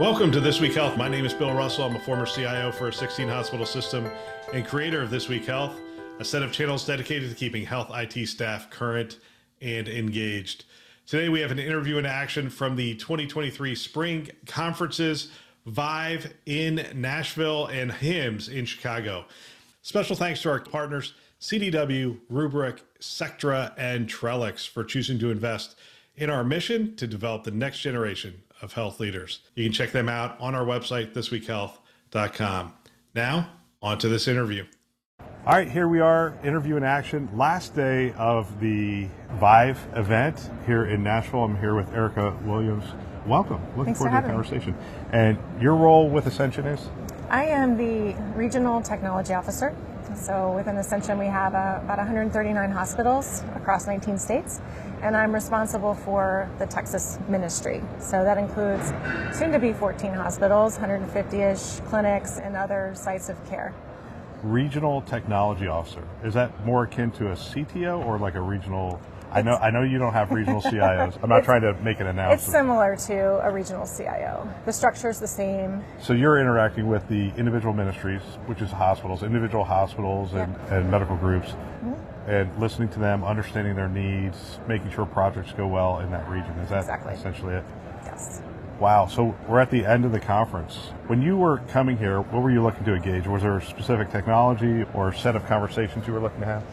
Welcome to This Week Health. My name is Bill Russell. I'm a former CIO for a 16 hospital system and creator of This Week Health, a set of channels dedicated to keeping health IT staff current and engaged. Today we have an interview in action from the 2023 spring conferences, Vive in Nashville and HIMSS in Chicago. Special thanks to our partners, CDW, Rubrik, Sectra, and Trellix for choosing to invest in our mission to develop the next generation of health leaders. You can check them out on our website, thisweekhealth.com. Now, on to this interview. All right, here we are, interview in action. Last day of the Vive event here in Nashville. I'm here with Erica Williams. Welcome. Looking Thanks forward to the conversation. Me. And your role with Ascension is? I am the Regional Technology Officer. So within Ascension, we have uh, about 139 hospitals across 19 states and I'm responsible for the Texas ministry. So that includes soon to be 14 hospitals, 150 ish clinics, and other sites of care. Regional technology officer is that more akin to a CTO or like a regional? I know I know you don't have regional CIOs. I'm not trying to make an announcement. It's similar to a regional CIO. The structure is the same. So you're interacting with the individual ministries, which is hospitals, individual hospitals and, and medical groups. Mm-hmm and listening to them, understanding their needs, making sure projects go well in that region. Is that exactly. essentially it? Yes. Wow. So we're at the end of the conference. When you were coming here, what were you looking to engage? Was there a specific technology or set of conversations you were looking to have?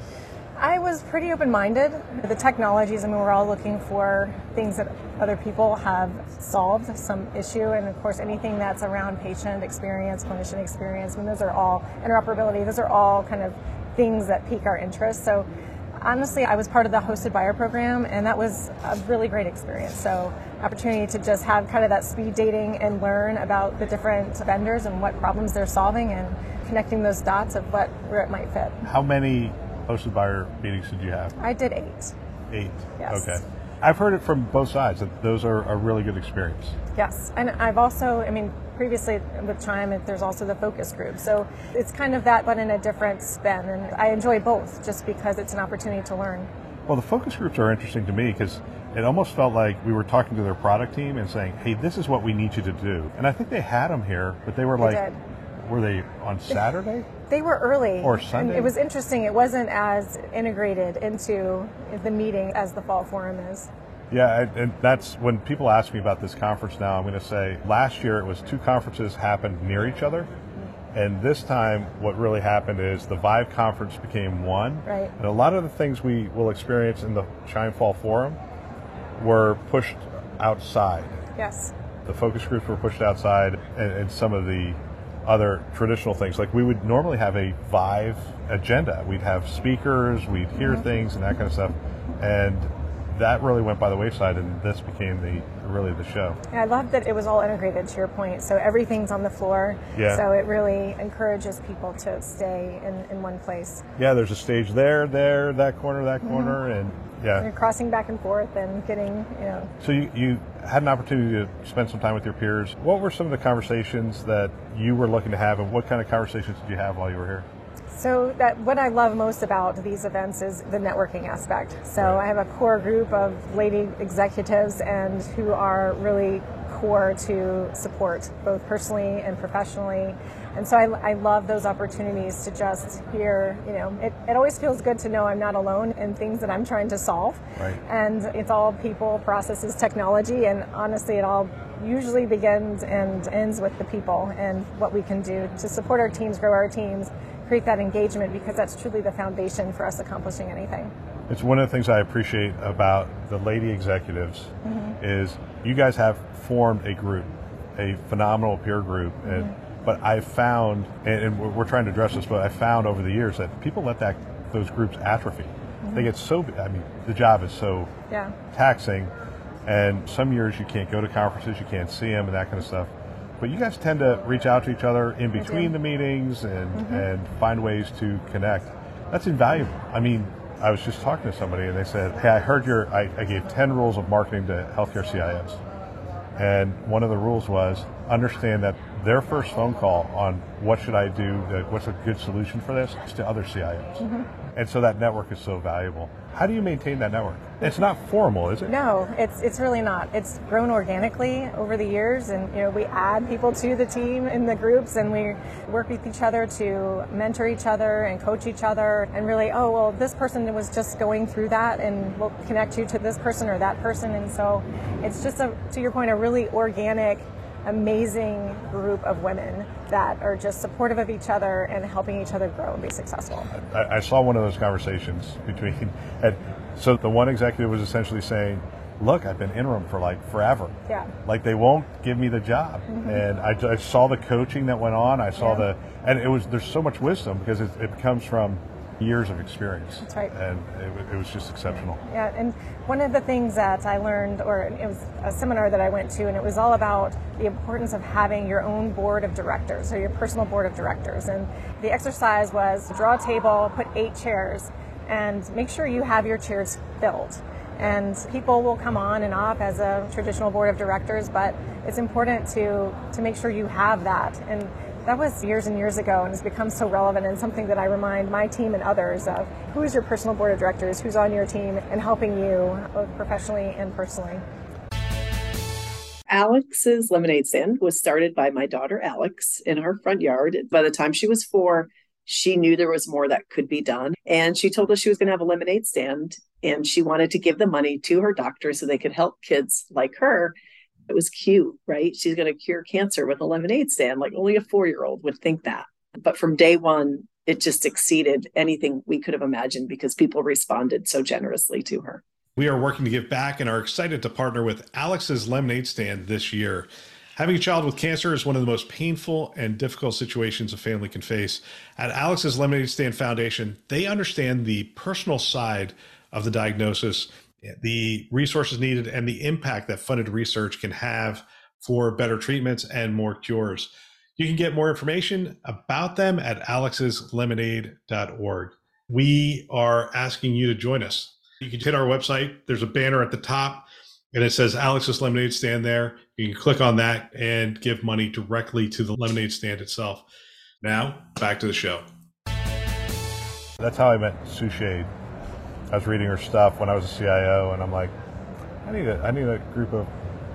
I was pretty open minded. The technologies, I mean, we're all looking for things that other people have solved, some issue, and of course, anything that's around patient experience, clinician experience. I mean, those are all interoperability, those are all kind of things that pique our interest. So honestly, I was part of the hosted buyer program, and that was a really great experience. So, opportunity to just have kind of that speed dating and learn about the different vendors and what problems they're solving, and connecting those dots of what where it might fit. How many hosted buyer meetings did you have? I did eight. Eight. Yes. Okay. I've heard it from both sides that those are a really good experience. Yes, and I've also, I mean, previously with Chime, there's also the focus group. So it's kind of that, but in a different spin. And I enjoy both just because it's an opportunity to learn. Well, the focus groups are interesting to me because it almost felt like we were talking to their product team and saying, hey, this is what we need you to do. And I think they had them here, but they were they like, did. Were they on Saturday? They were early. Or Sunday? And it was interesting. It wasn't as integrated into the meeting as the fall forum is. Yeah, and that's when people ask me about this conference now, I'm going to say last year it was two conferences happened near each other. Mm-hmm. And this time, what really happened is the Vive conference became one. Right. And a lot of the things we will experience in the Chime Fall Forum were pushed outside. Yes. The focus groups were pushed outside, and, and some of the other traditional things. Like we would normally have a Vive agenda. We'd have speakers, we'd hear mm-hmm. things, and that kind of stuff. And that really went by the wayside, and this became the really the show. Yeah, I love that it was all integrated. To your point, so everything's on the floor. Yeah. So it really encourages people to stay in, in one place. Yeah, there's a stage there, there, that corner, that mm-hmm. corner, and yeah. You're crossing back and forth and getting, you know. So you, you had an opportunity to spend some time with your peers. What were some of the conversations that you were looking to have, and what kind of conversations did you have while you were here? So that what I love most about these events is the networking aspect. So. I have a core group of lady executives and who are really core to support both personally and professionally. And so I, I love those opportunities to just hear, you know, it, it always feels good to know I'm not alone in things that I'm trying to solve. Right. And it's all people, processes, technology, and honestly, it all usually begins and ends with the people and what we can do to support our teams, grow our teams, create that engagement because that's truly the foundation for us accomplishing anything. It's one of the things I appreciate about the lady executives mm-hmm. is you guys have formed a group, a phenomenal peer group, and mm-hmm. but I found, and, and, we're trying to address this, but I found over the years that people let that those groups atrophy. Mm-hmm. They get so, I mean, the job is so yeah. taxing, and some years you can't go to conferences, you can't see them, and that kind of stuff. but you guys tend to reach out to each other in between the meetings and, mm-hmm. and find ways to connect. That's invaluable. I mean, I was just talking to somebody and they said, Hey, I heard your, I, I gave 10 rules of marketing to healthcare CIOs. And one of the rules was understand that their first phone call on what should I do, what's a good solution for this, is to other CIOs. Mm-hmm. And so that network is so valuable. How do you maintain that network? It's not formal, is it? No, it's it's really not. It's grown organically over the years, and you know we add people to the team in the groups, and we work with each other to mentor each other and coach each other, and really, oh well, this person was just going through that, and we'll connect you to this person or that person, and so it's just a to your point, a really organic amazing group of women that are just supportive of each other and helping each other grow and be successful. I, I saw one of those conversations between, and so the one executive was essentially saying, look, I've been interim for like forever. Yeah. Like they won't give me the job. Mm-hmm. And I, I, saw the coaching that went on. I saw yeah. the, and it was, there's so much wisdom because it, it comes from years of experience. That's right. And it, it, was just exceptional. Yeah, and one of the things that I learned, or it was a seminar that I went to, and it was all about the importance of having your own board of directors, or your personal board of directors. And the exercise was draw a table, put eight chairs, and make sure you have your chairs filled. And people will come on and off as a traditional board of directors, but it's important to to make sure you have that. And that was years and years ago and has become so relevant and something that I remind my team and others of who is your personal board of directors, who's on your team, and helping you both professionally and personally. Alex's lemonade stand was started by my daughter Alex in her front yard. By the time she was four, she knew there was more that could be done. And she told us she was going to have a lemonade stand and she wanted to give the money to her doctor so they could help kids like her it was cute, right? She's going to cure cancer with a lemonade stand. Like only a four year old would think that. But from day one, it just exceeded anything we could have imagined because people responded so generously to her. We are working to give back and are excited to partner with Alex's Lemonade Stand this year. Having a child with cancer is one of the most painful and difficult situations a family can face. At Alex's Lemonade Stand Foundation, they understand the personal side of the diagnosis the resources needed and the impact that funded research can have for better treatments and more cures. You can get more information about them at alexslemonade.org. We are asking you to join us. You can hit our website. There's a banner at the top and it says Alex's Lemonade Stand there. You can click on that and give money directly to the lemonade stand itself. Now, back to the show. That's how I met Sue Schade. I was reading her stuff when I was a CIO, and I'm like, I need a, I need a group of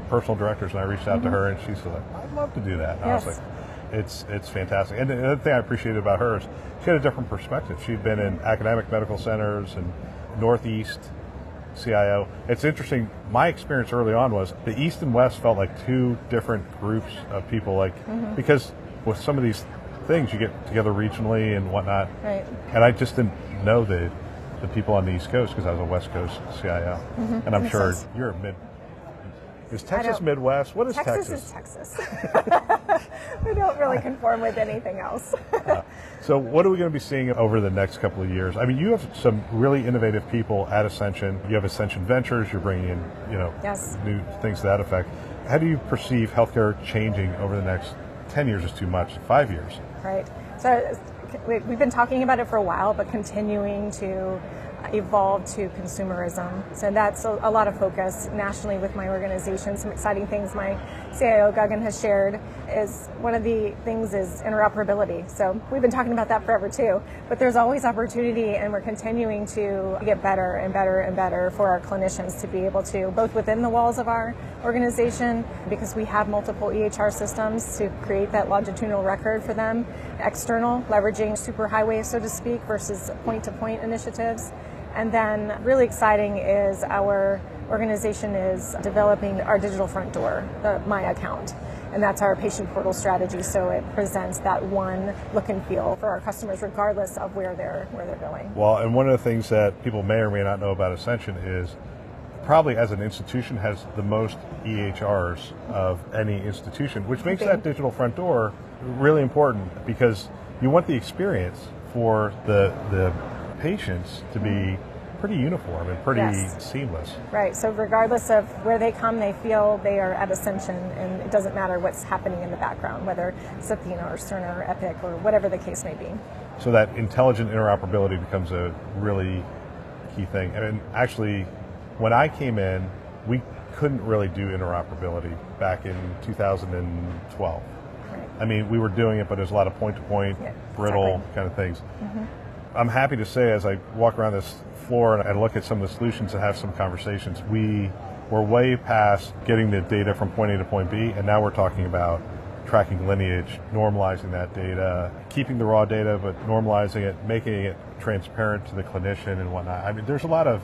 personal directors, and I reached out mm-hmm. to her, and she's like, I'd love to do that. And yes. I was like, it's it's fantastic. And the other thing I appreciated about her is she had a different perspective. She'd been in academic medical centers and Northeast CIO. It's interesting. My experience early on was the East and West felt like two different groups of people. Like mm-hmm. because with some of these things, you get together regionally and whatnot. Right. And I just didn't know the the people on the East Coast because I was a West Coast CIO, mm-hmm. and I'm sure sense. you're a mid. Is Texas Midwest? What is Texas? Texas is Texas. we don't really conform with anything else. uh, so, what are we going to be seeing over the next couple of years? I mean, you have some really innovative people at Ascension. You have Ascension Ventures. You're bringing in, you know, yes. new things to that effect. How do you perceive healthcare changing over the next ten years? Is too much. Five years. Right. So we've been talking about it for a while, but continuing to evolve to consumerism. So that's a, lot of focus nationally with my organization. Some exciting things my CIO Gagan has shared is one of the things is interoperability. So we've been talking about that forever too, but there's always opportunity and we're continuing to get better and better and better for our clinicians to be able to, both within the walls of our organization, because we have multiple EHR systems to create that longitudinal record for them, external, leveraging superhighways, so to speak, versus point to point initiatives. And then, really exciting is our organization is developing our digital front door, the My Account. And that's our patient portal strategy. So it presents that one look and feel for our customers, regardless of where they're where they're going. Well, and one of the things that people may or may not know about Ascension is probably as an institution has the most EHRs of any institution, which makes that digital front door really important because you want the experience for the the patients to be pretty uniform and pretty yes. seamless. Right. So regardless of where they come, they feel they are at Ascension, and it doesn't matter what's happening in the background, whether it's Athena or Cerner or Epic or whatever the case may be. So that intelligent interoperability becomes a really key thing. And actually, when I came in, we couldn't really do interoperability back in 2012. I mean, we were doing it, but there's a lot of point to point, brittle exactly. kind of things. Mm-hmm. I'm happy to say, as I walk around this floor and I look at some of the solutions and have some conversations, we were way past getting the data from point A to point B, and now we're talking about tracking lineage, normalizing that data, keeping the raw data, but normalizing it, making it transparent to the clinician and whatnot. I mean, there's a lot of,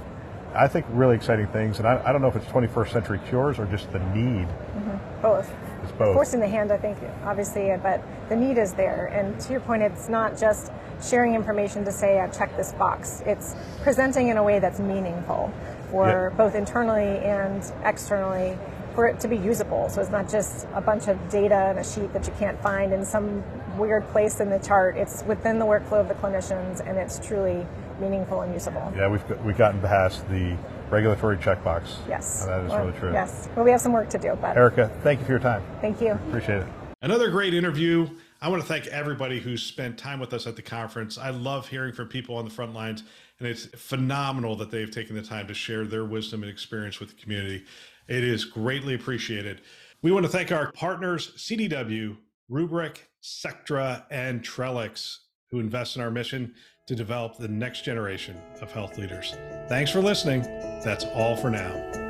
I think, really exciting things, and I, I don't know if it's 21st century cures or just the need. Mm-hmm. Both It's both. Forcing the hand, I think, obviously, but the need is there. And to your point, it's not just sharing information to say, I've checked this box. It's presenting in a way that's meaningful for both internally and externally for it to be usable. So it's not just a bunch of data and a sheet that you can't find in some weird place in the chart. It's within the workflow of the clinicians and it's truly meaningful and usable. Yeah, we've, we've gotten past the regulatory checkbox. Yes. that is really true. Yes. Well, we have some work to do. But Erica, thank you for your time. Thank you. Appreciate it. Another great interview. I want to thank everybody who spent time with us at the conference. I love hearing from people on the front lines, and it's phenomenal that they've taken the time to share their wisdom and experience with the community. It is greatly appreciated. We want to thank our partners, CDW, Rubrik, Sectra, and Trellix, who invest in our mission to develop the next generation of health leaders. Thanks for listening. That's all for now.